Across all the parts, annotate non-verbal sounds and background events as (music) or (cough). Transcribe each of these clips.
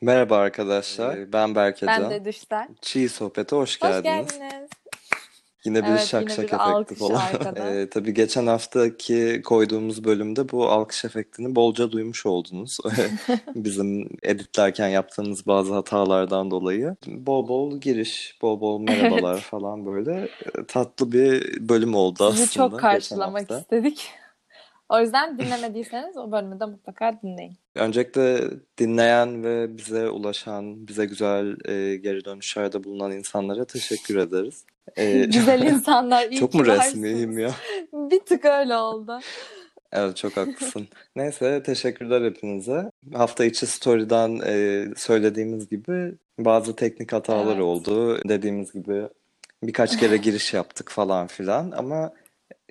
Merhaba arkadaşlar. Ben Berkecan. Ben de Düşler. Çiğ Sohbet'e hoş Hoş geldiniz. geldiniz. Yine bir Evet, şak yine şak bir efekti alkış falan. (laughs) arkada. Ee, tabii geçen haftaki koyduğumuz bölümde bu alkış efektini bolca duymuş oldunuz. (laughs) Bizim editlerken yaptığımız bazı hatalardan dolayı. Bol bol giriş, bol bol (laughs) merhabalar falan böyle e, tatlı bir bölüm oldu aslında. Sizi çok geçen karşılamak hafta. istedik. O yüzden dinlemediyseniz o bölümü de mutlaka dinleyin. Öncelikle dinleyen ve bize ulaşan, bize güzel e, geri dönüşlerde bulunan insanlara teşekkür ederiz. E, (laughs) Güzel (laughs) insanlar, çok mu resmiyim ya? (laughs) Bir tık öyle oldu. Evet çok haklısın. Neyse teşekkürler hepinize. Hafta içi story'den e, söylediğimiz gibi bazı teknik hatalar Evet. oldu. Dediğimiz gibi birkaç kere giriş yaptık falan filan ama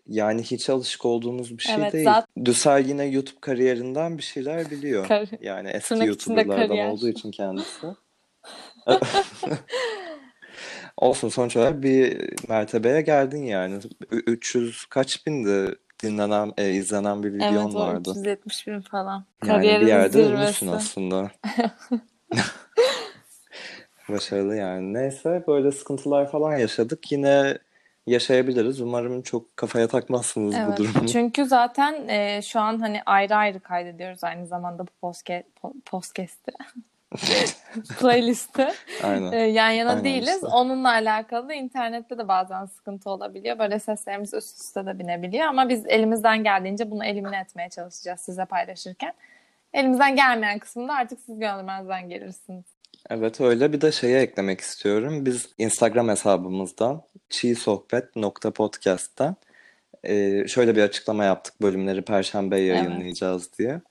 yani hiç alışık olduğumuz bir şey Evet, değil. zaten- Düsel yine YouTube kariyerinden bir şeyler biliyor. (laughs) Kar- Yani eski Tırnak YouTuber'lardan olduğu için kendisi. (laughs) (laughs) Olsun sonuç olarak bir mertebeye geldin yani. Ü- 300 kaç bindi dinlenen, e, izlenen bir videon Evet vardı. 370 bin falan. Yani bir Kariyerin yerde ünlüsün aslında. Başarılı yani. Neyse böyle sıkıntılar falan yaşadık. Yine yaşayabiliriz. Umarım çok kafaya takmazsınız bu Evet. durumu. Çünkü zaten e, şu an hani ayrı ayrı kaydediyoruz aynı zamanda bu postke, po- podcast'i. (laughs) Playlisti. Aynen. Ee, yan yana Aynen değiliz. işte. Onunla alakalı internette de bazen sıkıntı olabiliyor. Böyle seslerimiz üst üste de binebiliyor ama biz elimizden geldiğince bunu elimine etmeye çalışacağız size paylaşırken. Elimizden gelmeyen kısmında artık siz görmezden gelirsiniz. Evet öyle bir de şeye eklemek istiyorum. Biz Instagram hesabımızdan çiğsohbet.podcast'ten e, şöyle bir açıklama yaptık bölümleri Perşembe yayınlayacağız diye.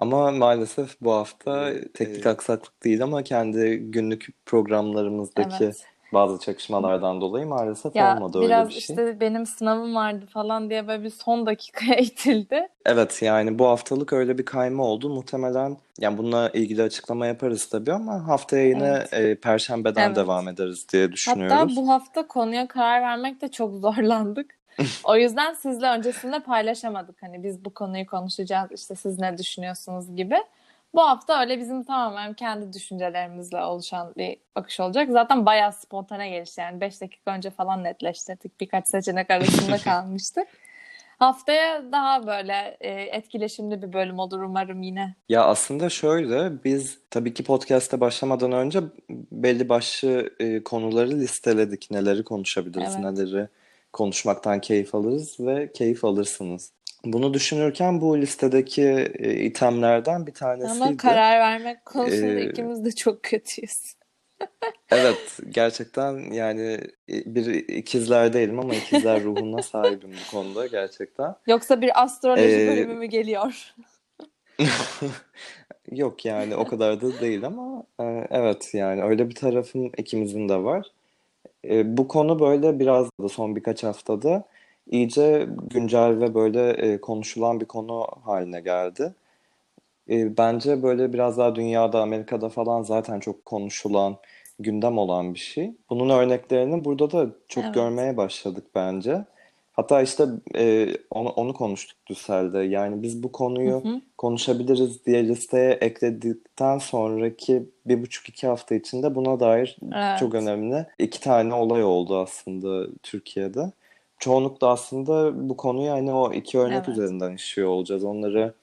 Ama maalesef bu hafta teknik aksaklık değil ama kendi günlük programlarımızdaki Evet. Bazı çakışmalardan dolayı maalesef Ya olmadı öyle biraz bir şey. işte benim sınavım vardı falan diye böyle bir son dakikaya (laughs) itildi. Evet yani bu haftalık öyle bir kayma oldu. Muhtemelen yani bununla ilgili açıklama yaparız tabii ama haftaya yine e, Perşembeden Evet. devam ederiz diye Hatta düşünüyoruz. bu hafta konuya karar vermekte çok zorlandık. (laughs) O yüzden sizle öncesinde paylaşamadık. Hani biz bu konuyu konuşacağız işte siz ne düşünüyorsunuz gibi. Bu hafta öyle bizim tamamen kendi düşüncelerimizle oluşan bir bakış olacak. Zaten bayağı spontane gelişti yani 5 dakika önce falan netleştirdik. Birkaç seçenek arasında (laughs) kalmıştık. Haftaya daha böyle e, etkileşimli bir bölüm olur umarım yine. Ya aslında şöyle biz tabii ki podcast'e başlamadan önce belli başlı e, konuları listeledik. Neleri konuşabiliriz, Evet. neleri konuşmaktan keyif alırız ve keyif alırsınız. Bunu düşünürken bu listedeki e, itemlerden bir Ama tanesiydi. karar vermek konusunda Ee, ikimiz de çok kötüyüz. (laughs) Evet, gerçekten yani e, bir ikizler değilim ama ikizler ruhuna (laughs) sahibim bu konuda gerçekten. Yoksa bir astroloji Ee, bölümü mü geliyor? (laughs) Yok yani o kadar da değil ama e, evet yani öyle bir tarafım ikimizin de var. E, bu konu böyle biraz da son birkaç haftada iyice güncel ve böyle e, konuşulan bir konu haline geldi. E, bence böyle biraz daha dünyada, Amerika'da falan zaten çok konuşulan, gündem olan bir şey. Bunun örneklerini burada da çok Evet. görmeye başladık bence. Hatta işte e, onu, onu konuştuk Düssel'de. Yani biz bu konuyu Hı hı. konuşabiliriz diye listeye ekledikten sonraki bir buçuk iki hafta içinde buna dair Evet. çok önemli iki tane olay oldu aslında Türkiye'de. Çoğunlukla aslında bu konuyu hani o iki örnek Evet. üzerinden işliyor olacağız. Onları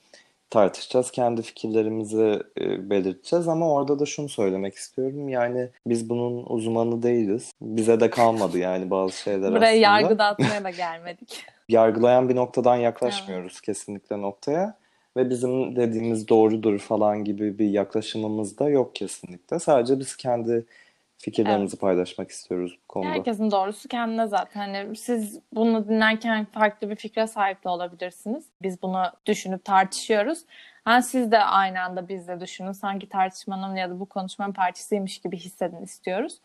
tartışacağız, kendi fikirlerimizi e, belirteceğiz ama orada da şunu söylemek istiyorum. Yani biz bunun uzmanı değiliz. Bize de kalmadı yani bazı şeyler Buraya aslında. yargı dağıtmaya (laughs) da gelmedik. Yargılayan bir noktadan yaklaşmıyoruz kesinlikle noktaya. Ve bizim dediğimiz doğrudur falan gibi bir yaklaşımımız da yok kesinlikle. Sadece biz kendi fikirlerimizi paylaşmak istiyoruz bu konuda. Herkesin doğrusu kendine zaten. Hani siz bunu dinlerken farklı bir fikre sahip de olabilirsiniz. Biz bunu düşünüp tartışıyoruz. Yani siz de aynı anda bizle düşünün. Sanki tartışmanın ya da bu konuşmanın parçasıymış gibi hissedin istiyoruz.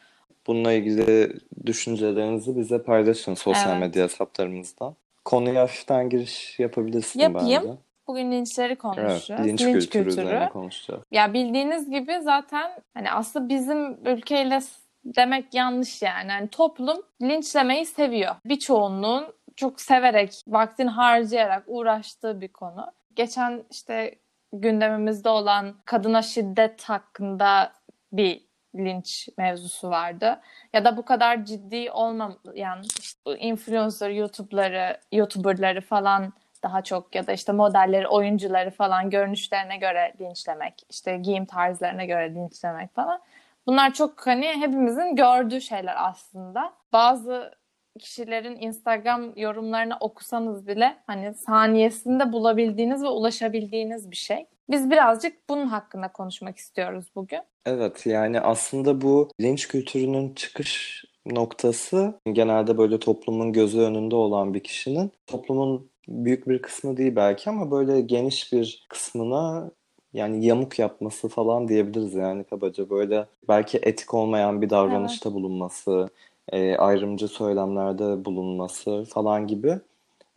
Bununla ilgili düşüncelerinizi bize paylaşın sosyal Evet. medya hesaplarımızdan. Konuya hafiften giriş yapabilirsin Yapayım. bence. Bugün linçleri Evet, konuşacağız. linç Linç kültürü kültürü. konuşacağız. Ya bildiğiniz gibi zaten hani aslında bizim ülkeyle demek yanlış yani. Hani toplum linçlemeyi seviyor. Bir çoğunluğun çok severek, vaktini harcayarak uğraştığı bir konu. Geçen işte gündemimizde olan kadına şiddet hakkında bir linç mevzusu vardı. Ya da bu kadar ciddi olmayan işte influencer, YouTube'ları, YouTuber'ları falan daha çok ya da işte modelleri, oyuncuları falan görünüşlerine göre linçlemek, işte giyim tarzlarına göre linçlemek falan. Bunlar çok hani hepimizin gördüğü şeyler aslında. Bazı kişilerin Instagram yorumlarını okusanız bile hani saniyesinde bulabildiğiniz ve ulaşabildiğiniz bir şey. Biz birazcık bunun hakkında konuşmak istiyoruz bugün. Evet yani aslında bu linç kültürünün çıkış noktası genelde böyle toplumun gözü önünde olan bir kişinin toplumun büyük bir kısmı değil belki ama böyle geniş bir kısmına yani yamuk yapması falan diyebiliriz yani kabaca böyle belki etik olmayan bir davranışta bulunması, e, ayrımcı söylemlerde bulunması falan gibi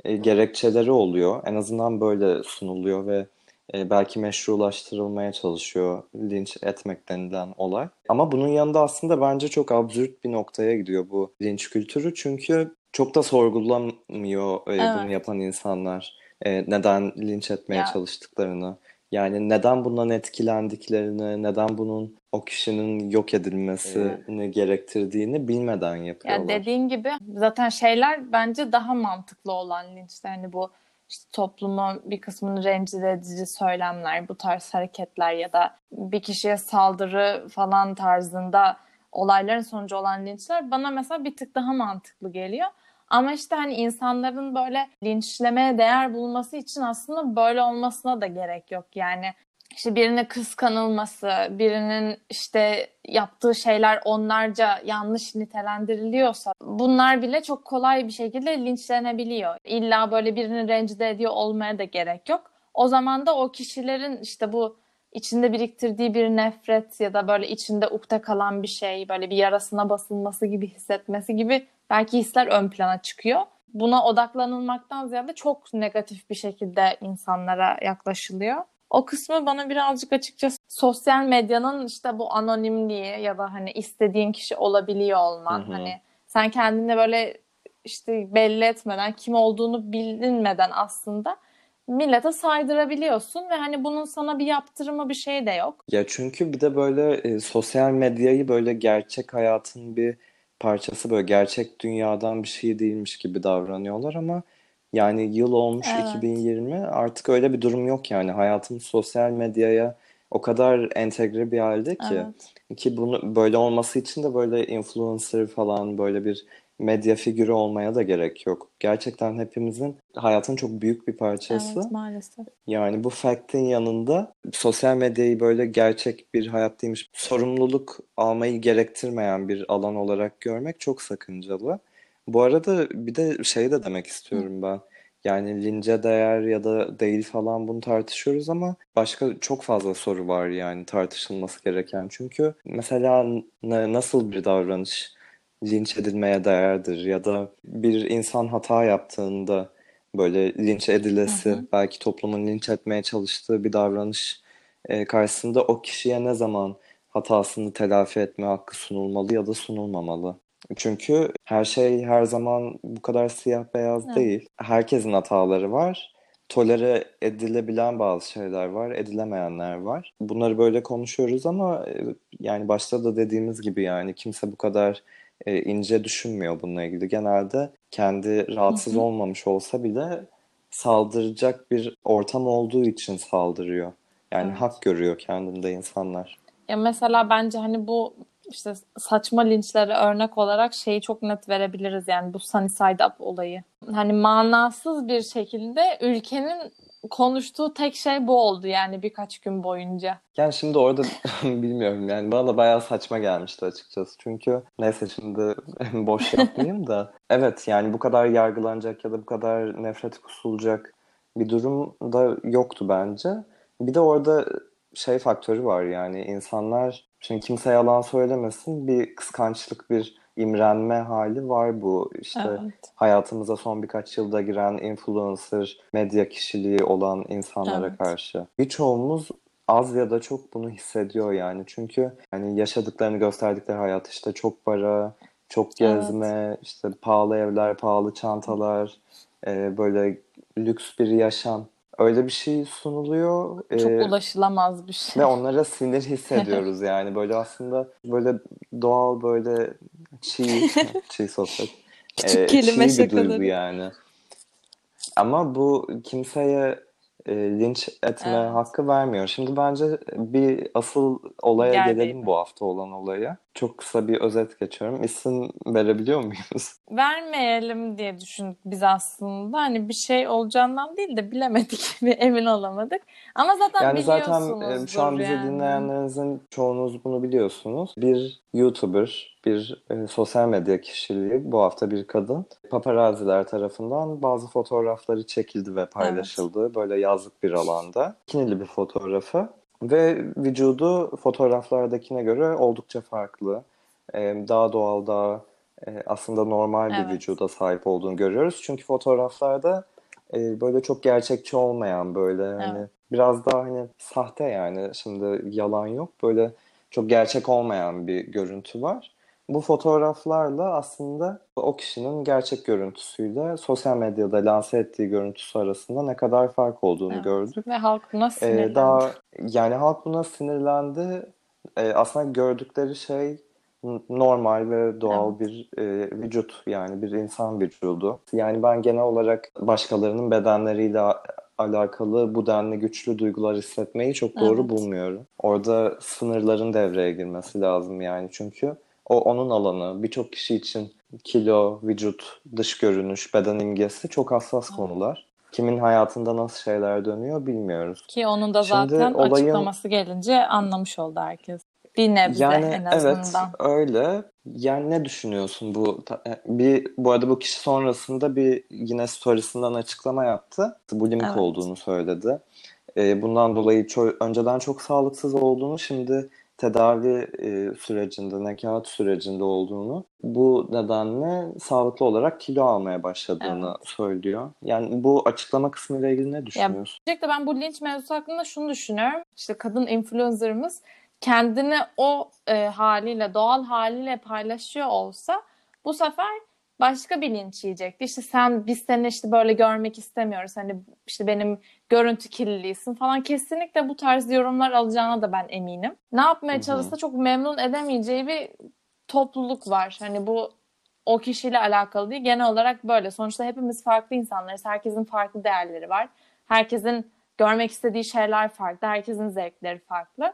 e, gerekçeleri oluyor. En azından böyle sunuluyor ve e, belki meşrulaştırılmaya çalışıyor linç etmek denilen olay. Ama bunun yanında aslında bence çok absürt bir noktaya gidiyor bu linç kültürü. Çünkü çok da sorgulamıyor e, bunu Evet. yapan insanlar. E, neden linç etmeye Ya çalıştıklarını. Yani neden bundan etkilendiklerini, neden bunun o kişinin yok edilmesini gerektirdiğini bilmeden Ya yapıyorlar. dediğin gibi zaten şeyler bence daha mantıklı olan linçler. Hani bu işte toplumun bir kısmını rencide edici söylemler, bu tarz hareketler ya da bir kişiye saldırı falan tarzında olayların sonucu olan linçler bana mesela bir tık daha mantıklı geliyor. Ama işte hani insanların böyle linçlemeye değer bulması için aslında böyle olmasına da gerek yok. Yani işte birine kıskanılması, birinin işte yaptığı şeyler onlarca yanlış nitelendiriliyorsa bunlar bile çok kolay bir şekilde linçlenebiliyor. İlla böyle birini rencide ediyor olmaya da gerek yok. O zaman da o kişilerin işte bu içinde biriktirdiği bir nefret ya da böyle içinde ukde kalan bir şey, böyle bir yarasına basılması gibi hissetmesi gibi belki hisler ön plana çıkıyor. Buna odaklanılmaktan ziyade çok negatif bir şekilde insanlara yaklaşılıyor. O kısmı bana birazcık açıkçası sosyal medyanın işte bu anonimliği ya da hani istediğin kişi olabiliyor olman. Hı hı. Hani sen kendini böyle işte belli etmeden kim olduğunu bilinmeden aslında millete saydırabiliyorsun ve hani bunun sana bir yaptırımı bir şey de yok. Ya çünkü bir de böyle e, sosyal medyayı böyle gerçek hayatın bir parçası böyle gerçek dünyadan bir şey değilmiş gibi davranıyorlar ama yani yıl olmuş Evet. 2020 artık öyle bir durum yok yani hayatımız sosyal medyaya o kadar entegre bir halde ki Evet. ki bunu böyle olması için de böyle influencer falan böyle bir medya figürü olmaya da gerek yok. Gerçekten hepimizin hayatın çok büyük bir parçası. Evet maalesef. Yani bu fact'in yanında sosyal medyayı böyle gerçek bir hayat değilmiş, sorumluluk almayı gerektirmeyen bir alan olarak görmek çok sakıncalı. Bu arada bir de şey de demek istiyorum ben. Yani lince değer ya da değil falan bunu tartışıyoruz ama başka çok fazla soru var yani tartışılması gereken. Çünkü mesela nasıl bir davranış linç edilmeye değerdir ya da bir insan hata yaptığında böyle linç Hı edilesi, hı. belki toplumun linç etmeye çalıştığı bir davranış e, karşısında o kişiye ne zaman hatasını telafi etme hakkı sunulmalı ya da sunulmamalı. Çünkü her şey her zaman bu kadar siyah beyaz Evet. değil. Herkesin hataları var. Tolere edilebilen bazı şeyler var, edilemeyenler var. Bunları böyle konuşuyoruz ama e, yani başta da dediğimiz gibi yani kimse bu kadar e, ince düşünmüyor bununla ilgili. Genelde kendi rahatsız olmamış olsa bile saldıracak bir ortam olduğu için saldırıyor. Yani Evet. hak görüyor kendinde insanlar. Ya mesela bence hani bu işte saçma linçlere örnek olarak şeyi çok net verebiliriz yani bu Sunny Side Up olayı. Hani manasız bir şekilde ülkenin konuştuğu tek şey bu oldu yani birkaç gün boyunca. Yani şimdi orada (laughs) bilmiyorum yani bana da bayağı saçma gelmişti açıkçası. Çünkü neyse şimdi (laughs) boş yapmayayım da evet yani bu kadar yargılanacak ya da bu kadar nefret kusulacak bir durum da yoktu bence. Bir de orada şey faktörü var yani insanlar şimdi kimse yalan söylemesin bir kıskançlık bir imrenme hali var bu işte Evet. hayatımıza son birkaç yılda giren influencer medya kişiliği olan insanlara Evet. karşı. Birçoğumuz az ya da çok bunu hissediyor yani. Çünkü hani yaşadıklarını gösterdikleri hayat işte çok para, çok Evet. gezme, işte pahalı evler, pahalı çantalar, e, böyle lüks bir yaşam. Öyle bir şey sunuluyor. Çok Ee, ulaşılamaz bir şey. ve onlara sinir hissediyoruz (laughs) yani. Böyle aslında böyle doğal böyle çiğ, (laughs) çiğ sohbet. Küçük Ee, kelime çiğ bir duygu yani. Ama bu kimseye e, linç etme Evet. hakkı vermiyor. Şimdi bence bir asıl olaya Gel gelelim bu hafta olan olaya. Çok kısa bir özet geçiyorum. İsim verebiliyor muyuz? (laughs) Vermeyelim diye düşündük biz aslında. Hani bir şey olacağından değil de bilemedik (laughs) ve emin olamadık. Ama zaten Yani zaten e, şu an bizi yani. dinleyenlerinizin çoğunuz bunu biliyorsunuz. Bir YouTuber, bir e, sosyal medya kişiliği, bu hafta bir kadın, paparazziler tarafından bazı fotoğrafları çekildi ve paylaşıldı. Böyle yazlık bir alanda. Kinili bir fotoğrafı ve vücudu fotoğraflardakine göre oldukça farklı. E, daha doğal, daha e, aslında normal bir Evet. vücuda sahip olduğunu görüyoruz. Çünkü fotoğraflarda e, böyle çok gerçekçi olmayan böyle hani Evet. biraz daha hani sahte yani şimdi yalan yok böyle çok gerçek olmayan bir görüntü var. Bu fotoğraflarla aslında o kişinin gerçek görüntüsüyle sosyal medyada lanse ettiği görüntüsü arasında ne kadar fark olduğunu Evet. gördük. Ve halk buna Ee, sinirlendi. daha yani halk buna sinirlendi. Ee, aslında gördükleri şey normal ve doğal Evet. bir e, vücut yani bir insan vücudu. Yani ben genel olarak başkalarının bedenleriyle alakalı bu denli güçlü duygular hissetmeyi çok doğru Evet. bulmuyorum. Orada sınırların devreye girmesi lazım yani çünkü o onun alanı. Birçok kişi için kilo, vücut, dış görünüş, beden imgesi çok hassas konular. Kimin hayatında nasıl şeyler dönüyor bilmiyoruz. Ki onun da Şimdi zaten olayın- açıklaması gelince anlamış oldu herkes. Bir nebze Yani en evet azından. öyle. Yani ne düşünüyorsun bu e, bir bu arada bu kişi sonrasında bir yine storiesinden açıklama yaptı. Bulimik Evet. olduğunu söyledi. Ee, bundan dolayı ço- önceden çok sağlıksız olduğunu, şimdi tedavi e, sürecinde, nekaat sürecinde olduğunu, bu nedenle sağlıklı olarak kilo almaya başladığını söylüyor. Yani bu açıklama kısmıyla ilgili ne düşünüyorsun? Öncelikle ben bu linç mevzusu hakkında şunu düşünüyorum. İşte kadın influencer'ımız kendini o e, haliyle, doğal haliyle paylaşıyor olsa bu sefer başka bir linç yiyecekti. İşte sen biz seni işte böyle görmek istemiyoruz. Hani işte benim görüntü kirliliğisin falan. Kesinlikle bu tarz yorumlar alacağına da ben eminim. Ne yapmaya çalışsa çok memnun edemeyeceği bir topluluk var. Hani bu o kişiyle alakalı değil. Genel olarak böyle. Sonuçta hepimiz farklı insanlarız. Herkesin farklı değerleri var. Herkesin görmek istediği şeyler farklı. Herkesin zevkleri farklı.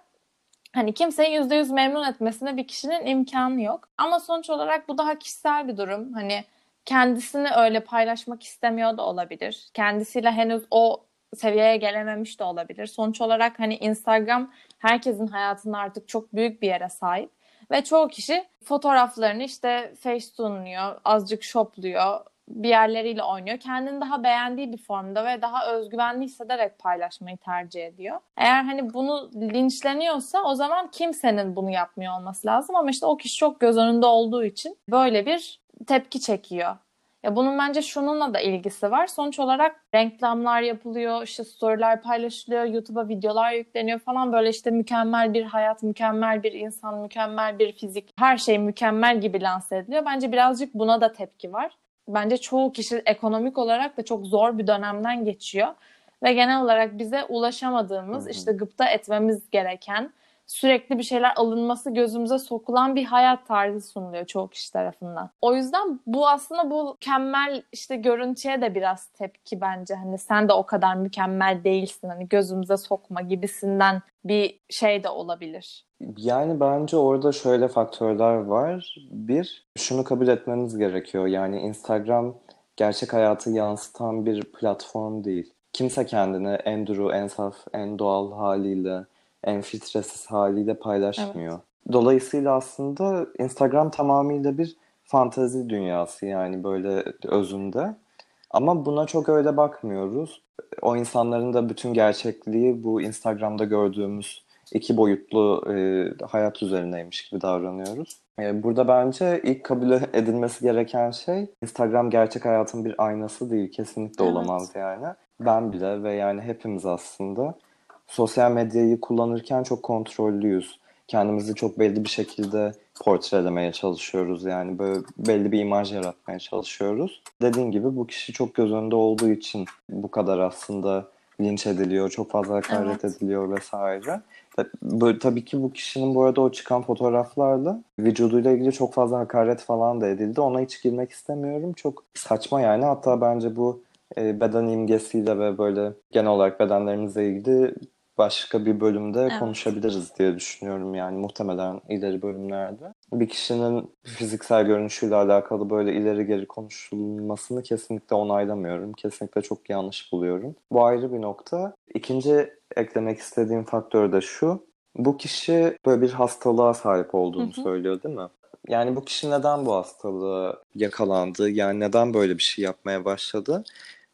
Hani kimseyi yüzde yüz memnun etmesine bir kişinin imkanı yok. Ama sonuç olarak bu daha kişisel bir durum. Hani kendisini öyle paylaşmak istemiyor da olabilir. Kendisiyle henüz o seviyeye gelememiş de olabilir. Sonuç olarak hani Instagram herkesin hayatında artık çok büyük bir yere sahip. Ve çoğu kişi fotoğraflarını işte Facetune'luyor, azıcık shopluyor, bir yerleriyle oynuyor. Kendini daha beğendiği bir formda ve daha özgüvenli hissederek paylaşmayı tercih ediyor. Eğer hani bunu linçleniyorsa o zaman kimsenin bunu yapmıyor olması lazım. Ama işte o kişi çok göz önünde olduğu için böyle bir tepki çekiyor. Ya bunun bence şununla da ilgisi var. Sonuç olarak reklamlar yapılıyor, işte storyler paylaşılıyor, YouTube'a videolar yükleniyor falan böyle işte mükemmel bir hayat, mükemmel bir insan, mükemmel bir fizik, her şey mükemmel gibi lanse ediliyor. Bence birazcık buna da tepki var. Bence çoğu kişi ekonomik olarak da çok zor bir dönemden geçiyor ve genel olarak bize ulaşamadığımız, Hı hı. işte gıpta etmemiz gereken, sürekli bir şeyler alınması gözümüze sokulan bir hayat tarzı sunuluyor çoğu kişi tarafından. O yüzden bu aslında bu mükemmel işte görüntüye de biraz tepki bence. Hani sen de o kadar mükemmel değilsin hani gözümüze sokma gibisinden bir şey de olabilir. Yani bence orada şöyle faktörler var. Bir, şunu kabul etmemiz gerekiyor. Yani Instagram gerçek hayatı yansıtan bir platform değil. Kimse kendini en duru, en saf, en doğal haliyle, en filtresiz haliyle paylaşmıyor. Dolayısıyla aslında Instagram tamamıyla bir fantezi dünyası yani böyle özünde. Ama buna çok öyle bakmıyoruz. O insanların da bütün gerçekliği bu Instagram'da gördüğümüz iki boyutlu e, hayat üzerineymiş gibi davranıyoruz. E, burada bence ilk kabul edilmesi gereken şey Instagram gerçek hayatın bir aynası değil. Kesinlikle Evet. olamaz yani. Ben bile ve yani hepimiz aslında sosyal medyayı kullanırken çok kontrollüyüz. Kendimizi çok belli bir şekilde portrelemeye çalışıyoruz. Yani böyle belli bir imaj yaratmaya çalışıyoruz. Dediğin gibi bu kişi çok göz önünde olduğu için bu kadar aslında linç ediliyor, çok fazla hakaret Evet. ediliyor vesaire. Ve Böyle, tabii ki bu kişinin bu arada o çıkan fotoğraflarla vücuduyla ilgili çok fazla hakaret falan da edildi. Ona hiç girmek istemiyorum. Çok saçma yani. Hatta bence bu e, beden imgesiyle ve böyle genel olarak bedenlerimizle ilgili başka bir bölümde Evet. konuşabiliriz diye düşünüyorum yani muhtemelen ileri bölümlerde. Bir kişinin fiziksel görünüşüyle alakalı böyle ileri geri konuşulmasını kesinlikle onaylamıyorum. Kesinlikle çok yanlış buluyorum. Bu ayrı bir nokta. İkinci eklemek istediğim faktör de şu. Bu kişi böyle bir hastalığa sahip olduğunu Hı hı. söylüyor değil mi? Yani bu kişi neden bu hastalığa yakalandı? Yani neden böyle bir şey yapmaya başladı?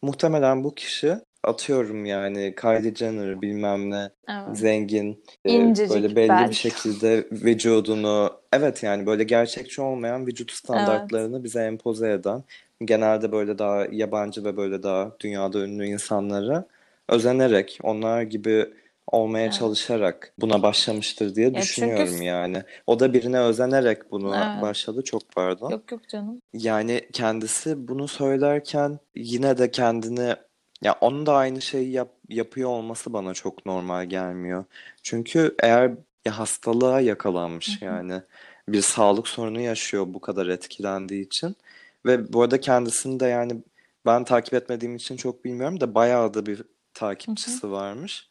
Muhtemelen bu kişi atıyorum yani Kylie Jenner bilmem ne Evet. zengin e, İncecik böyle belli bel. bir şekilde vücudunu evet yani böyle gerçekçi olmayan vücut standartlarını bize empoze eden genelde böyle daha yabancı ve böyle daha dünyada ünlü insanlara özenerek onlar gibi olmaya Evet. çalışarak buna başlamıştır diye Ya düşünüyorum çünkü yani. O da birine özenerek buna Evet. başladı. Çok pardon. Yok yok canım. Yani kendisi bunu söylerken yine de kendini ya onun da aynı şeyi yap, yapıyor olması bana çok normal gelmiyor. Çünkü eğer ya hastalığa Hı yakalanmış hı. yani bir sağlık sorunu yaşıyor bu kadar etkilendiği için ve bu arada kendisini de yani ben takip etmediğim için çok bilmiyorum da bayağı da bir Hı hı. takipçisi varmış.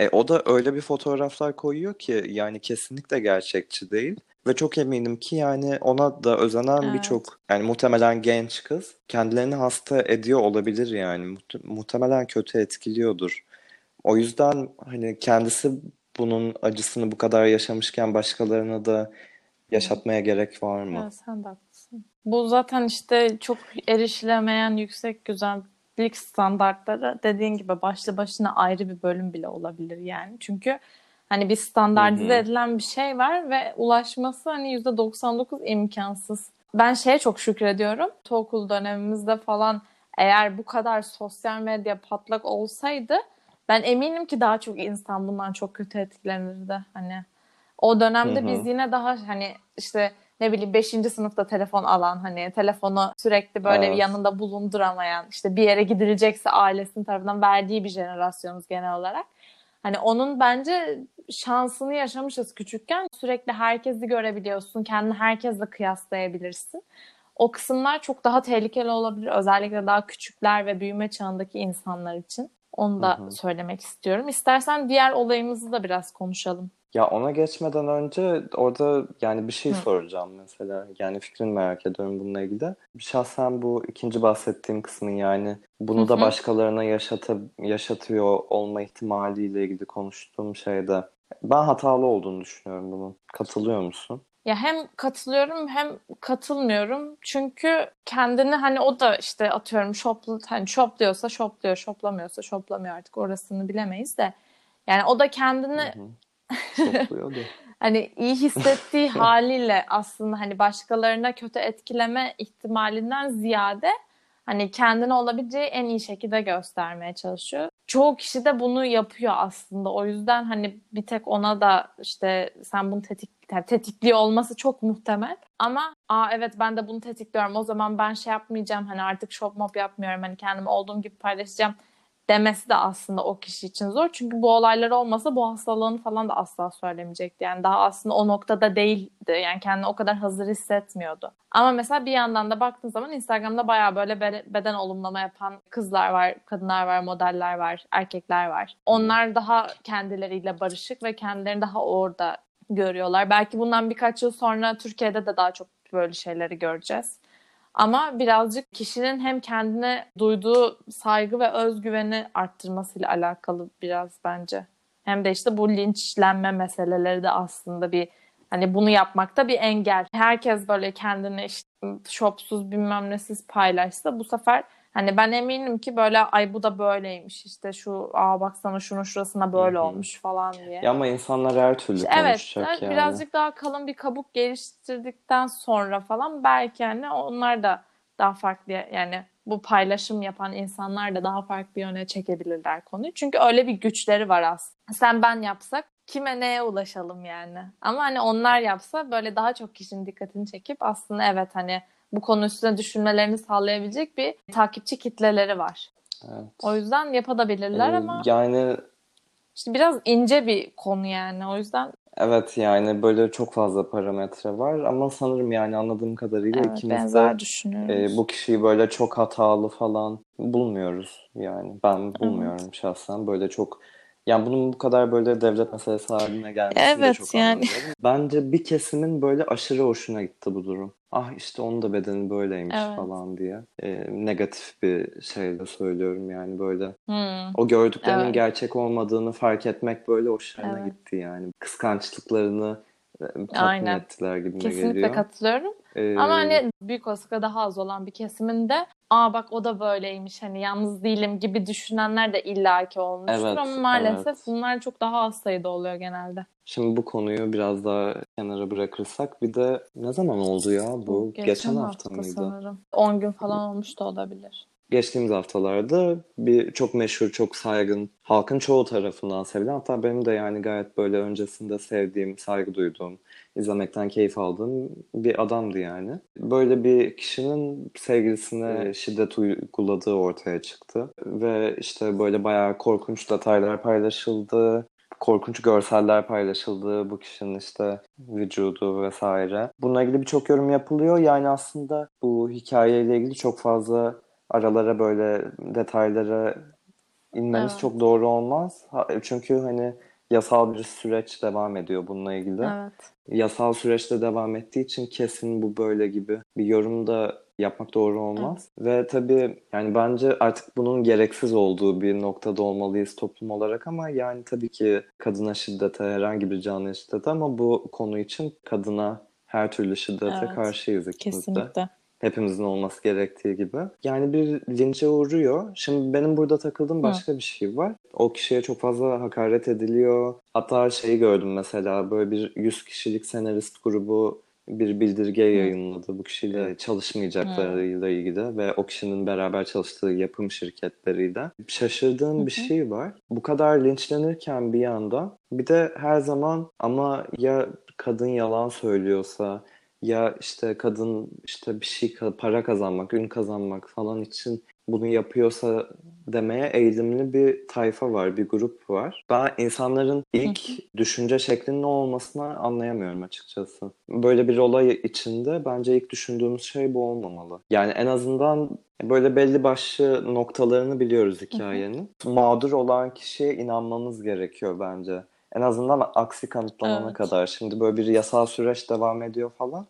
E, o da öyle bir fotoğraflar koyuyor ki yani kesinlikle gerçekçi değil. Ve çok eminim ki yani ona da özenen Evet. birçok yani muhtemelen genç kız kendilerini hasta ediyor olabilir yani. Muhte- muhtemelen kötü etkiliyordur. O yüzden hani kendisi bunun acısını bu kadar yaşamışken başkalarına da yaşatmaya gerek var mı? Evet, sen de haklısın. Bu zaten işte çok erişilemeyen yüksek güzellik standartları dediğin gibi başlı başına ayrı bir bölüm bile olabilir yani. Çünkü hani bir standartize edilen bir şey var ve ulaşması hani %99 imkansız. Ben şeye çok şükrediyorum. Okul dönemimizde falan eğer bu kadar sosyal medya patlak olsaydı ben eminim ki daha çok insan bundan çok kötü etkilenirdi. Hani o dönemde biz hı. yine daha hani işte ne bileyim 5. sınıfta telefon alan hani telefonu sürekli böyle Evet. yanında bulunduramayan işte bir yere gidilecekse ailesinin tarafından verdiği bir jenerasyonuz genel olarak. Hani onun bence şansını yaşamışız küçükken. Sürekli herkesi görebiliyorsun. Kendini herkesle kıyaslayabilirsin. O kısımlar çok daha tehlikeli olabilir. Özellikle daha küçükler ve büyüme çağındaki insanlar için. Onu Hı da hı. söylemek istiyorum. İstersen diğer olayımızı da biraz konuşalım. Ya ona geçmeden önce orada yani bir şey Hı. soracağım mesela. Yani fikrini merak ediyorum bununla ilgili. Şahsen bu ikinci bahsettiğim kısmın yani Hı bunu da hı. başkalarına yaşata, yaşatıyor olma ihtimaliyle ilgili konuştuğum şeyde ben hatalı olduğunu düşünüyorum bunun. Katılıyor musun? Ya hem katılıyorum hem katılmıyorum. Çünkü kendini hani o da işte atıyorum shoplu, hani shopluyorsa shopluyor, shoplamıyorsa shoplamıyor artık orasını bilemeyiz de. Yani o da Hı kendini hı. Şopluyordu. (laughs) hani iyi hissettiği (laughs) haliyle aslında hani başkalarına kötü etkileme ihtimalinden ziyade hani kendini olabileceği en iyi şekilde göstermeye çalışıyor. Çoğu kişi de bunu yapıyor aslında. O yüzden hani bir tek ona da işte sen bunu tetik, yani tetikliyor olması çok muhtemel. Ama aa evet ben de bunu tetikliyorum. O zaman ben şey yapmayacağım. Hani artık shop mop yapmıyorum. Hani kendimi olduğum gibi paylaşacağım demesi de aslında o kişi için zor. Çünkü bu olaylar olmasa bu hastalığını falan da asla söylemeyecekti. Yani daha aslında o noktada değildi. Yani kendini o kadar hazır hissetmiyordu. Ama mesela bir yandan da baktığın zaman Instagram'da bayağı böyle be- beden olumlama yapan kızlar var, kadınlar var, modeller var, erkekler var. Onlar daha kendileriyle barışık ve kendilerini daha orada görüyorlar. Belki bundan birkaç yıl sonra Türkiye'de de daha çok böyle şeyleri göreceğiz. Ama birazcık kişinin hem kendine duyduğu saygı ve özgüveni arttırmasıyla alakalı biraz bence. Hem de işte bu linçlenme meseleleri de aslında bir hani bunu yapmakta bir engel. Herkes böyle kendini işte şopsuz bilmem nesiz paylaşsa bu sefer hani ben eminim ki böyle ay bu da böyleymiş işte şu aa baksana şunun şurasına böyle olmuş falan diye. Ya ama insanlar her türlü İşte evet, konuşacak yani. birazcık daha kalın bir kabuk geliştirdikten sonra falan belki hani onlar da daha farklı yani bu paylaşım yapan insanlar da daha farklı yöne çekebilirler konuyu. Çünkü öyle bir güçleri var aslında. Sen ben yapsak kime neye ulaşalım yani. Ama hani onlar yapsa böyle daha çok kişinin dikkatini çekip aslında evet hani bu konu üstüne düşünmelerini sağlayabilecek bir takipçi kitleleri var. Evet. O yüzden yapabilirler Ee, ama yani işte biraz ince bir konu yani. O yüzden evet yani böyle çok fazla parametre var ama sanırım yani anladığım kadarıyla evet ikimiz de e, bu kişiyi böyle çok hatalı falan bulmuyoruz yani ben Evet. bulmuyorum şahsen böyle çok yani bunun bu kadar böyle devlet meselesi haline gelmesini de Evet çok yani. anlamıyorum. Bence bir kesimin böyle aşırı hoşuna gitti bu durum. Ah işte onun da bedeni böyleymiş Evet. falan diye. E, negatif bir şeyle söylüyorum yani böyle. Hmm, O gördüklerinin evet. gerçek olmadığını fark etmek böyle hoşlarına Evet. gitti yani. Kıskançlıklarını tatmin Aynen. ettiler gibime Kesinlikle geliyor. katılıyorum. Ee, Ama hani büyük olasılıkla daha az olan bir kesiminde aa bak o da böyleymiş hani yalnız değilim gibi düşünenler de illaki olmuştur evet, ama maalesef evet. bunlar çok daha az sayıda oluyor genelde. Şimdi bu konuyu biraz daha kenara bırakırsak bir de ne zaman oldu ya bu? Bu Geçen geçen hafta hafta mıydı? sanırım. 10 gün falan olmuş da olabilir. Geçtiğimiz haftalarda bir çok meşhur, çok saygın, halkın çoğu tarafından sevilen hatta benim de yani gayet böyle öncesinde sevdiğim, saygı duyduğum, izlemekten keyif aldığım bir adamdı yani. Böyle bir kişinin sevgilisine şiddet uyguladığı ortaya çıktı. Ve işte böyle bayağı korkunç detaylar paylaşıldı. Korkunç görseller paylaşıldı bu kişinin işte vücudu vesaire. Bununla ilgili birçok yorum yapılıyor. Yani aslında bu hikayeyle ilgili çok fazla aralara böyle detaylara inmemiz Evet. çok doğru olmaz. Ha- Çünkü hani yasal bir süreç devam ediyor bununla ilgili. Evet. Yasal süreçte devam ettiği için kesin bu böyle gibi bir yorum da yapmak doğru olmaz. Ve tabii yani bence artık bunun gereksiz olduğu bir noktada olmalıyız toplum olarak ama yani tabii ki kadına şiddete, herhangi bir canlıya şiddete ama bu konu için kadına her türlü şiddete Evet. karşıyız ikimiz de Kesinlikle. Hepimizin olması gerektiği gibi. Yani bir linçe uğruyor. Şimdi benim burada takıldığım Hı. başka bir şey var. O kişiye çok fazla hakaret ediliyor. Hatta şeyi gördüm mesela böyle bir 100 kişilik senarist grubu bir bildirge yayınladı bu kişiyle çalışmayacaklarıyla ilgili ve o kişinin beraber çalıştığı yapım şirketleriyle. Şaşırdığım bir Hı hı. şey var. Bu kadar linçlenirken bir yanda bir de her zaman ama ya kadın yalan söylüyorsa ya işte kadın işte bir şey para kazanmak, ün kazanmak falan için bunu yapıyorsa demeye eğilimli bir tayfa var, bir grup var. Ben insanların ilk düşünce şeklinin ne olmasını anlayamıyorum açıkçası. Böyle bir olay içinde bence ilk düşündüğümüz şey bu olmamalı. Yani en azından böyle belli başlı noktalarını biliyoruz hikayenin. Mağdur olan kişiye inanmamız gerekiyor bence. En azından aksi kanıtlanana Evet. kadar. Şimdi böyle bir yasal süreç devam ediyor falan.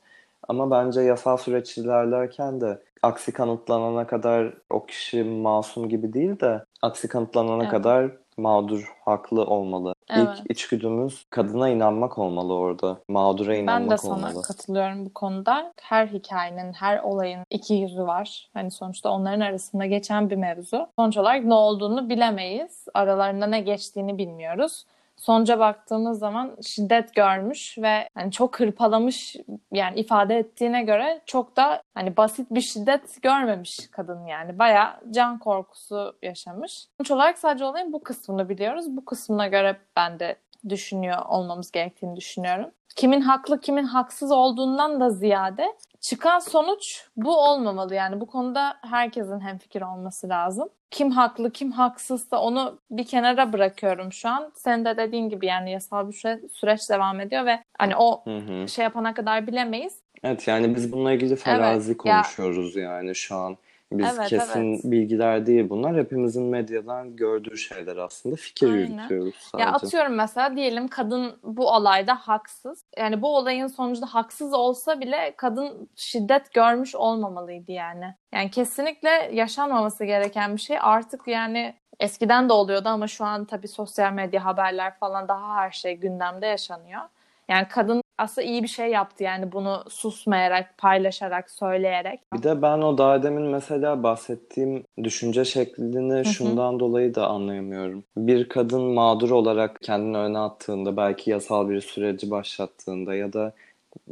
Ama bence yasal süreç ilerlerken de aksi kanıtlanana kadar o kişi masum gibi değil de aksi kanıtlanana Evet. kadar mağdur, haklı olmalı. Evet. İlk içgüdümüz kadına inanmak olmalı orada. Mağdura Ben de inanmak sana olmalı. katılıyorum bu konuda. Her hikayenin, her olayın iki yüzü var. Hani sonuçta onların arasında geçen bir mevzu. Sonuç olarak ne olduğunu bilemeyiz. Aralarında ne geçtiğini bilmiyoruz. Sonuca baktığımız zaman şiddet görmüş ve hani çok hırpalamış yani ifade ettiğine göre çok da hani basit bir şiddet görmemiş kadın yani. Bayağı can korkusu yaşamış. Sonuç olarak sadece olayın bu kısmını biliyoruz. Bu kısmına göre ben de düşünüyor olmamız gerektiğini düşünüyorum. Kimin haklı kimin haksız olduğundan da ziyade çıkan sonuç bu olmamalı. Yani bu konuda herkesin hemfikir olması lazım. Kim haklı kim haksızsa onu bir kenara bırakıyorum şu an. Senin de dediğin gibi yani yasal bir süre- süreç devam ediyor ve hani o Hı hı. şey yapana kadar bilemeyiz. Evet yani biz bununla ilgili farazi ya- konuşuyoruz yani şu an. Biz Evet, kesin evet. bilgiler değil bunlar. Hepimizin medyadan gördüğü şeyler aslında. Fikir Aynen. yürütüyoruz Ya sadece. atıyorum mesela diyelim kadın bu olayda haksız. Yani bu olayın sonucunda haksız olsa bile kadın şiddet görmüş olmamalıydı yani. Yani kesinlikle yaşanmaması gereken bir şey. Artık yani eskiden de oluyordu ama şu an tabii sosyal medya haberler falan daha her şey gündemde yaşanıyor. Yani kadın aslında iyi bir şey yaptı yani bunu susmayarak, paylaşarak, söyleyerek. Bir de ben o daha demin mesela bahsettiğim düşünce şeklini şundan dolayı da anlayamıyorum. Bir kadın mağdur olarak kendini öne attığında, belki yasal bir süreci başlattığında ya da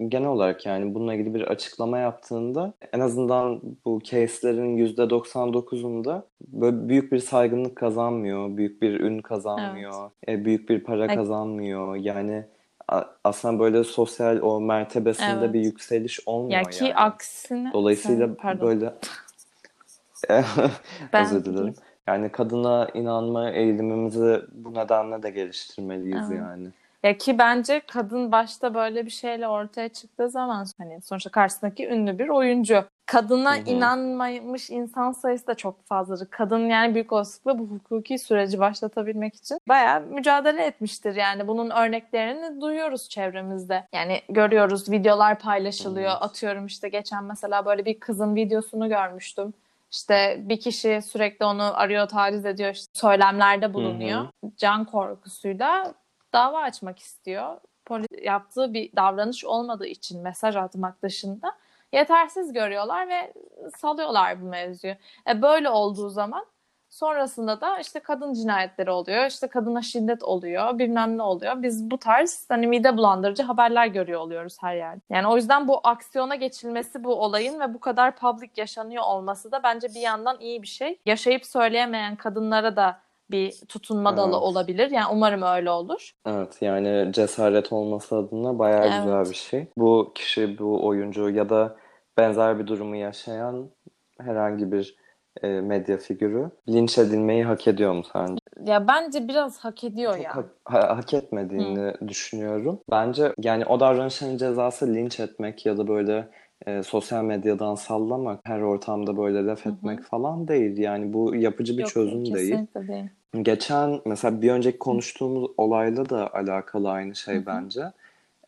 genel olarak yani bununla ilgili bir açıklama yaptığında en azından bu case'lerin %99'unda böyle büyük bir saygınlık kazanmıyor, büyük bir ün kazanmıyor, e, büyük bir para Evet. kazanmıyor. Yani aslında böyle sosyal o mertebesinde Evet. bir yükseliş olmuyor Ya ki yani. aksine Dolayısıyla Sen- böyle (laughs) Ben- özür dilerim. Yani kadına inanma eğilimimizi bu nedenle de geliştirmeliyiz Evet. yani. Ya ki bence kadın başta böyle bir şeyle ortaya çıktığı zaman hani sonuçta karşısındaki ünlü bir oyuncu. Kadına Hı hı. inanmamış insan sayısı da çok fazladır. Kadın yani büyük olasılıkla bu hukuki süreci başlatabilmek için bayağı mücadele etmiştir. Yani bunun örneklerini duyuyoruz çevremizde. Yani görüyoruz videolar paylaşılıyor. Evet. Atıyorum işte geçen mesela böyle bir kızın videosunu görmüştüm. İşte bir kişi sürekli onu arıyor, taciz ediyor, işte söylemlerde bulunuyor. Can korkusuyla dava açmak istiyor. Polis yaptığı bir davranış olmadığı için mesaj atmak dışında yetersiz görüyorlar ve salıyorlar bu mevzuyu. E böyle olduğu zaman sonrasında da işte kadın cinayetleri oluyor, işte kadına şiddet oluyor, bilmem ne oluyor. Biz bu tarz hani mide bulandırıcı haberler görüyor oluyoruz her yerde. Yani o yüzden bu aksiyona geçilmesi bu olayın ve bu kadar public yaşanıyor olması da bence bir yandan iyi bir şey. Yaşayıp söyleyemeyen kadınlara da bir tutunma dalı Evet. olabilir. Yani umarım öyle olur. Evet yani cesaret olması adına bayağı Evet. güzel bir şey. Bu kişi, bu oyuncu ya da benzer bir durumu yaşayan herhangi bir e, medya figürü linç edilmeyi hak ediyor mu sence? Ya bence biraz hak ediyor Çok ya. hak, ha- hak etmediğini düşünüyorum. Bence yani o davranışların cezası linç etmek ya da böyle e, sosyal medyadan sallamak, her ortamda böyle laf etmek falan değil. Yani bu yapıcı bir Yok, çözüm değil. değil. Geçen mesela bir önceki konuştuğumuz olayla da alakalı aynı şey bence.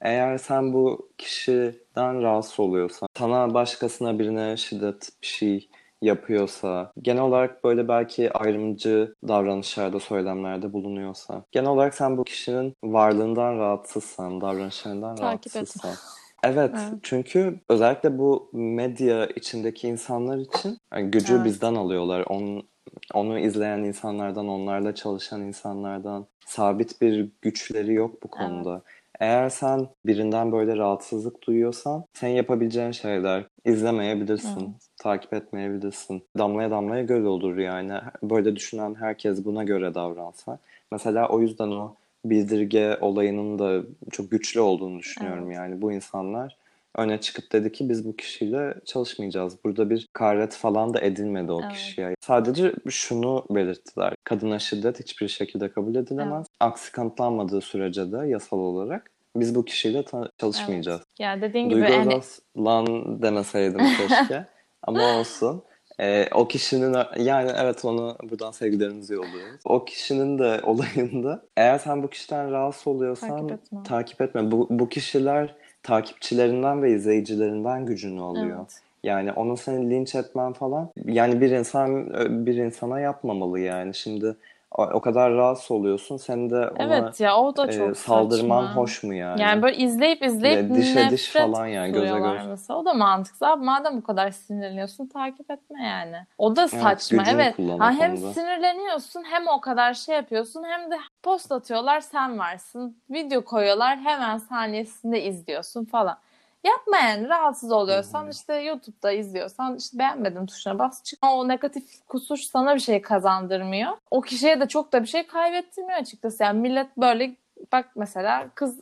Eğer sen bu kişiden rahatsız oluyorsan, sana başkasına birine şiddet bir şey yapıyorsa, genel olarak böyle belki ayrımcı davranışlarda, söylemlerde bulunuyorsa, genel olarak sen bu kişinin varlığından rahatsızsan, davranışlarından Takip rahatsızsan. Evet, Evet. çünkü özellikle bu medya içindeki insanlar için yani gücü Evet. bizden alıyorlar. Onun, onu izleyen insanlardan, onlarla çalışan insanlardan sabit bir güçleri yok bu konuda. Eğer sen birinden böyle rahatsızlık duyuyorsan, sen yapabileceğin şeyler izlemeyebilirsin, Evet. takip etmeyebilirsin. Damlaya damlaya göl olur yani. Böyle düşünen herkes buna göre davransa. Mesela o yüzden o bildirge olayının da çok güçlü olduğunu düşünüyorum Evet. yani. Bu insanlar öne çıkıp dedi ki biz bu kişiyle çalışmayacağız. Burada bir hakaret falan da edilmedi o Evet. kişiye. Sadece şunu belirttiler. Kadına şiddet hiçbir şekilde kabul edilemez. Aksi kanıtlanmadığı sürece de yasal olarak biz bu kişiyle çalışmayacağız. Ya dediğin gibi Duygu hani Özaslan demeseydim (laughs) keşke. Ama olsun. Ee, o kişinin yani evet onu buradan sevgilerimizi yolluyoruz. O kişinin de (laughs) olayında eğer sen bu kişiden rahatsız oluyorsan Takip etme. takip etme. Bu, bu kişiler takipçilerinden ve izleyicilerinden gücünü alıyor. evet. Yani onu seni linç etmen falan yani bir insan bir insana yapmamalı yani. Şimdi o, kadar rahatsız oluyorsun. Sen de ona Evet ya o da e, çok saldırman saçma. hoş mu yani? Yani böyle izleyip izleyip Ve dişe diş falan yani, göze göz. mesela. O da mantıksız. Abi madem bu kadar sinirleniyorsun takip etme yani. O da Evet, saçma. Evet. o Ha, hem konuda. sinirleniyorsun hem o kadar şey yapıyorsun hem de post atıyorlar sen varsın. Video koyuyorlar hemen saniyesinde izliyorsun falan. Yapma yani rahatsız oluyorsan işte YouTube'da izliyorsan işte beğenmedim tuşuna bas çık. O negatif kusur sana bir şey kazandırmıyor. O kişiye de çok da bir şey kaybettirmiyor açıkçası. Yani millet böyle bak mesela kız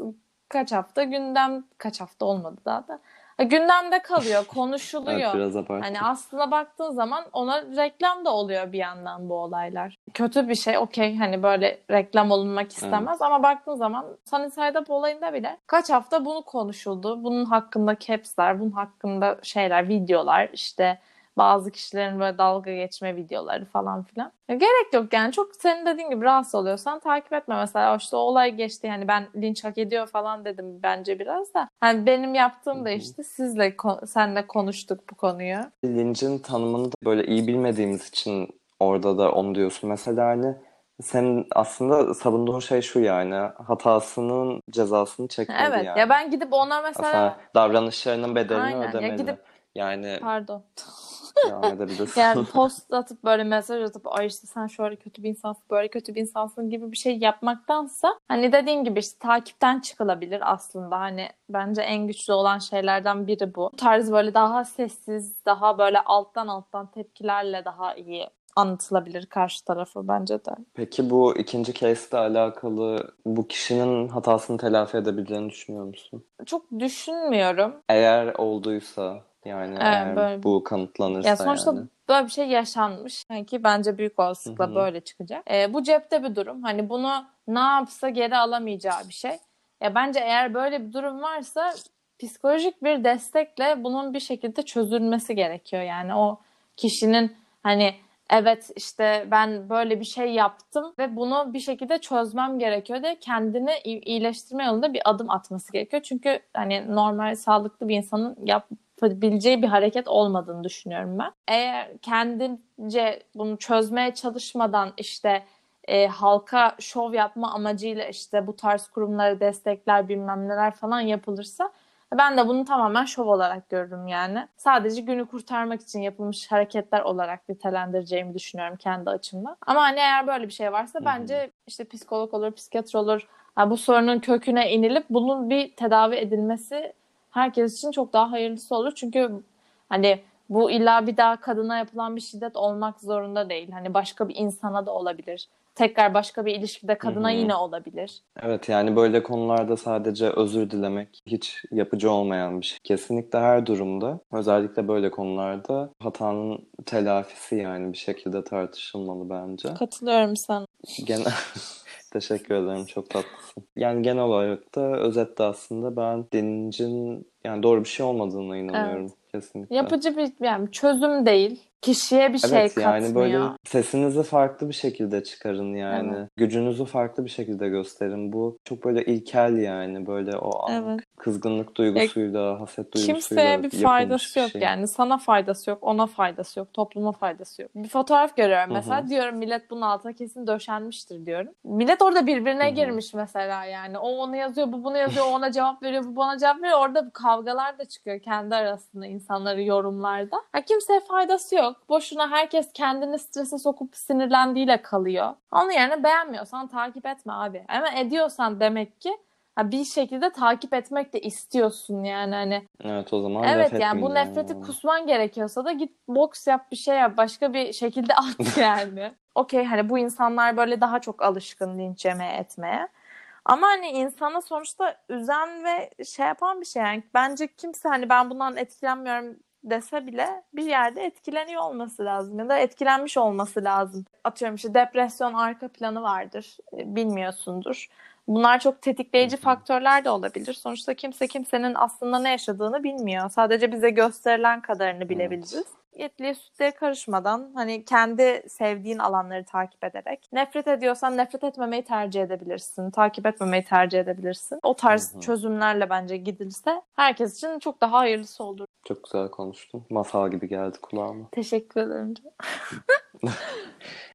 kaç hafta gündem kaç hafta olmadı daha da. Gündemde kalıyor, (laughs) konuşuluyor. Evet biraz abarttım. Hani aslında baktığın zaman ona reklam da oluyor bir yandan bu olaylar. Kötü bir şey okey hani böyle reklam olunmak istemez ama baktığın zaman Sunny Side Up olayında bile kaç hafta bunu konuşuldu. Bunun hakkında caps'ler, bunun hakkında şeyler, videolar işte bazı kişilerin böyle dalga geçme videoları falan filan. Ya gerek yok yani çok senin dediğin gibi rahatsız oluyorsan takip etme mesela işte o olay geçti yani ben linç hak ediyor falan dedim bence biraz da. Hani benim yaptığım da işte sizle senle konuştuk bu konuyu. Lincin tanımını da böyle iyi bilmediğimiz için orada da onu diyorsun. Mesela hani senin aslında savunduğun şey şu yani hatasının cezasını çekmeli Evet yani. ya ben gidip ona mesela Aslında davranışlarının bedelini Aynen, ya ödemeli. gidip- Yani pardon yani post atıp böyle mesaj atıp ay işte sen şöyle kötü bir insansın böyle kötü bir insansın gibi bir şey yapmaktansa hani dediğin gibi işte takipten çıkılabilir aslında hani bence en güçlü olan şeylerden biri bu. Bu tarz böyle daha sessiz daha böyle alttan alttan tepkilerle daha iyi anlatılabilir karşı tarafı bence de. Peki bu ikinci case'le alakalı bu kişinin hatasını telafi edebileceğini düşünüyor musun? Çok düşünmüyorum. Eğer olduysa Yani Evet, eğer böyle- bu kanıtlanırsa Ya sonuçta yani. böyle bir şey yaşanmış. Sanki bence büyük olasılıkla böyle çıkacak. Ee, bu cepte bir durum. Hani bunu ne yapsa geri alamayacağı bir şey. Ya bence eğer böyle bir durum varsa psikolojik bir destekle bunun bir şekilde çözülmesi gerekiyor. Yani o kişinin hani evet işte ben böyle bir şey yaptım ve bunu bir şekilde çözmem gerekiyor diye kendini iyileştirme yolunda bir adım atması gerekiyor. Çünkü hani normal sağlıklı bir insanın yapabileceği bir hareket olmadığını düşünüyorum ben. Eğer kendince bunu çözmeye çalışmadan işte e, halka şov yapma amacıyla işte bu tarz kurumlara destekler bilmem neler falan yapılırsa ben de bunu tamamen şov olarak görürüm yani. Sadece günü kurtarmak için yapılmış hareketler olarak nitelendireceğimi düşünüyorum kendi açımdan. Ama hani eğer böyle bir şey varsa bence işte psikolog olur, psikiyatr olur. Ha, bu sorunun köküne inilip bunun bir tedavi edilmesi herkes için çok daha hayırlısı olur. Çünkü hani bu illa bir daha kadına yapılan bir şiddet olmak zorunda değil. Hani başka bir insana da olabilir. Tekrar başka bir ilişkide kadına Hı hı. yine olabilir. Evet yani böyle konularda sadece özür dilemek hiç yapıcı olmayan bir şey. Kesinlikle her durumda özellikle böyle konularda hatanın telafisi yani bir şekilde tartışılmalı bence. Katılıyorum sana. Genel (laughs) Teşekkür ederim. Çok tatlısın. Yani genel olarak da özetle aslında ben dinincin yani doğru bir şey olmadığına inanıyorum kesinlikle. Yapıcı bir yani çözüm değil. Kişiye bir şey Evet yani böyle katmıyor. sesinizi farklı bir şekilde çıkarın yani. Evet. Gücünüzü farklı bir şekilde gösterin. Bu çok böyle ilkel yani böyle o anlık Evet. kızgınlık duygusuyla, haset duygusuyla Kimseye bir faydası bir yok şey. yani. Sana faydası yok, ona faydası yok, topluma faydası yok. Bir fotoğraf görüyorum mesela. Diyorum millet bunun altına kesin döşenmiştir diyorum. Millet orada birbirine Hı hı. girmiş mesela yani. O onu yazıyor, bu bunu yazıyor, o ona cevap veriyor, bu bana cevap veriyor. Orada kavgalar da çıkıyor kendi arasında insanları yorumlarda. Ha, kimseye faydası yok. Boşuna herkes kendini strese sokup sinirlendiğiyle kalıyor. Onun yerine beğenmiyorsan takip etme abi. Ama ediyorsan demek ki ha, bir şekilde takip etmek de istiyorsun yani hani Evet o zaman Evet yani bu nefreti yani. kusman gerekiyorsa da git boks yap bir şey yap başka bir şekilde at (laughs) yani. Okey hani bu insanlar böyle daha çok alışkın linç yemeye etmeye. Ama hani insana sonuçta üzen ve şey yapan bir şey yani bence kimse hani ben bundan etkilenmiyorum dese bile bir yerde etkileniyor olması lazım ya da etkilenmiş olması lazım. Atıyorum işte depresyon arka planı vardır e, bilmiyorsundur. Bunlar çok tetikleyici faktörler de olabilir. Sonuçta kimse kimsenin aslında ne yaşadığını bilmiyor. Sadece bize gösterilen kadarını bilebiliriz. Yetliye sütlüye karışmadan hani kendi sevdiğin alanları takip ederek nefret ediyorsan nefret etmemeyi tercih edebilirsin. Takip etmemeyi tercih edebilirsin. O tarz Hı hı. çözümlerle bence gidilse herkes için çok daha hayırlısı olur. Çok güzel konuştun. Masal gibi geldi kulağıma. Teşekkür ederim. (laughs) (laughs)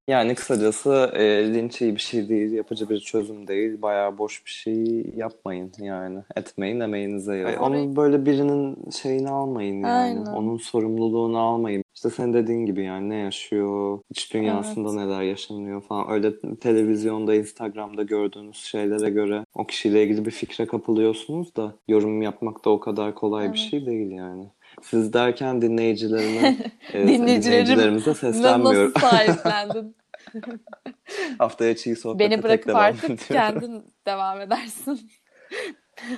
Yani kısacası e, linç iyi bir şey değil, yapıcı bir çözüm değil. Bayağı boş bir şey yapmayın yani. Etmeyin, emeğinize yarayın. Onun böyle birinin şeyini almayın yani. Aynen. Onun sorumluluğunu almayın. İşte senin dediğin gibi yani ne yaşıyor, iç dünyasında neler yaşanıyor falan. Öyle televizyonda, Instagram'da gördüğünüz şeylere göre o kişiyle ilgili bir fikre kapılıyorsunuz da yorum yapmak da o kadar kolay bir Evet. şey değil yani. Siz derken dinleyicilerime, (laughs) e, Dinleyicilerim, dinleyicilerimize Nasıl seslenmiyorum. (laughs) sahiplendin? (laughs) Haftaya çiğ sohbete Beni bırakıp devam artık kendin devam edersin.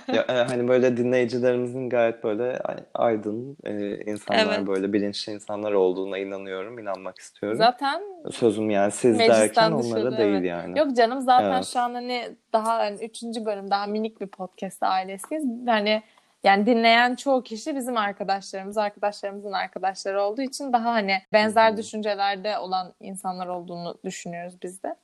Ya, e, hani böyle dinleyicilerimizin gayet böyle ay- aydın e, insanlar Evet. böyle bilinçli insanlar olduğuna inanıyorum, inanmak istiyorum. Zaten Sözüm yani siz derken onlara dışarıda, değil evet. yani. Yok canım zaten Evet. şu an hani daha hani üçüncü bölüm daha minik bir podcast ailesiyiz. Hani yani dinleyen çoğu kişi bizim arkadaşlarımız, arkadaşlarımızın arkadaşları olduğu için daha hani benzer düşüncelerde olan insanlar olduğunu düşünüyoruz biz de.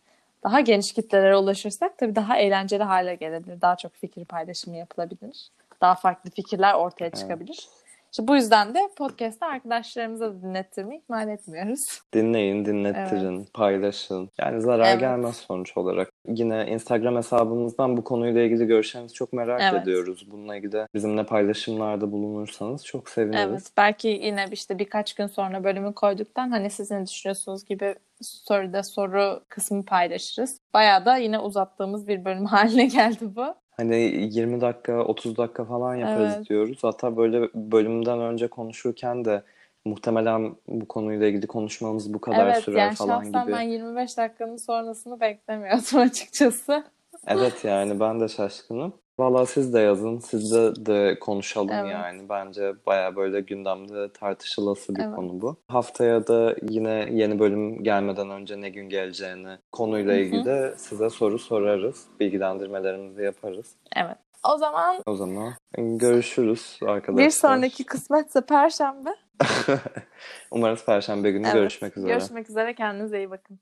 Daha geniş kitlelere ulaşırsak tabii daha eğlenceli hale gelebilir. Daha çok fikir paylaşımı yapılabilir. Daha farklı fikirler ortaya çıkabilir. İşte bu yüzden de podcast'ı arkadaşlarımıza da dinlettirmeyi ihmal etmiyoruz. Dinleyin, dinlettirin, paylaşın. Yani zarar Evet. gelmez sonuç olarak. Yine Instagram hesabımızdan bu konuyla ilgili görüşlerinizi çok merak Evet. ediyoruz. Bununla ilgili bizimle paylaşımlarda bulunursanız çok seviniriz. Evet, belki yine işte birkaç gün sonra bölümü koyduktan hani siz ne düşünüyorsunuz gibi soruda soru kısmı paylaşırız. Bayağı da yine uzattığımız bir bölüm (laughs) haline geldi bu. Hani 20 dakika, 30 dakika falan yaparız Evet. diyoruz. Hatta böyle bölümden önce konuşurken de muhtemelen bu konuyla ilgili konuşmamız bu kadar evet sürer yani falan gibi. ben 25 dakikanın sonrasını beklemiyordum (laughs) açıkçası. Evet yani ben de şaşkınım. Valla siz de yazın. Sizle de konuşalım Evet. yani. Bence baya böyle gündemde tartışılası bir Evet. konu bu. Haftaya da yine yeni bölüm gelmeden önce ne gün geleceğini konuyla Hı hı. ilgili de size soru sorarız. Bilgilendirmelerimizi yaparız. Evet. O zaman O zaman görüşürüz arkadaşlar. bir sonraki kısmetse Perşembe. (laughs) Umarız Perşembe günü Evet. görüşmek üzere. Görüşmek üzere. Kendinize iyi bakın.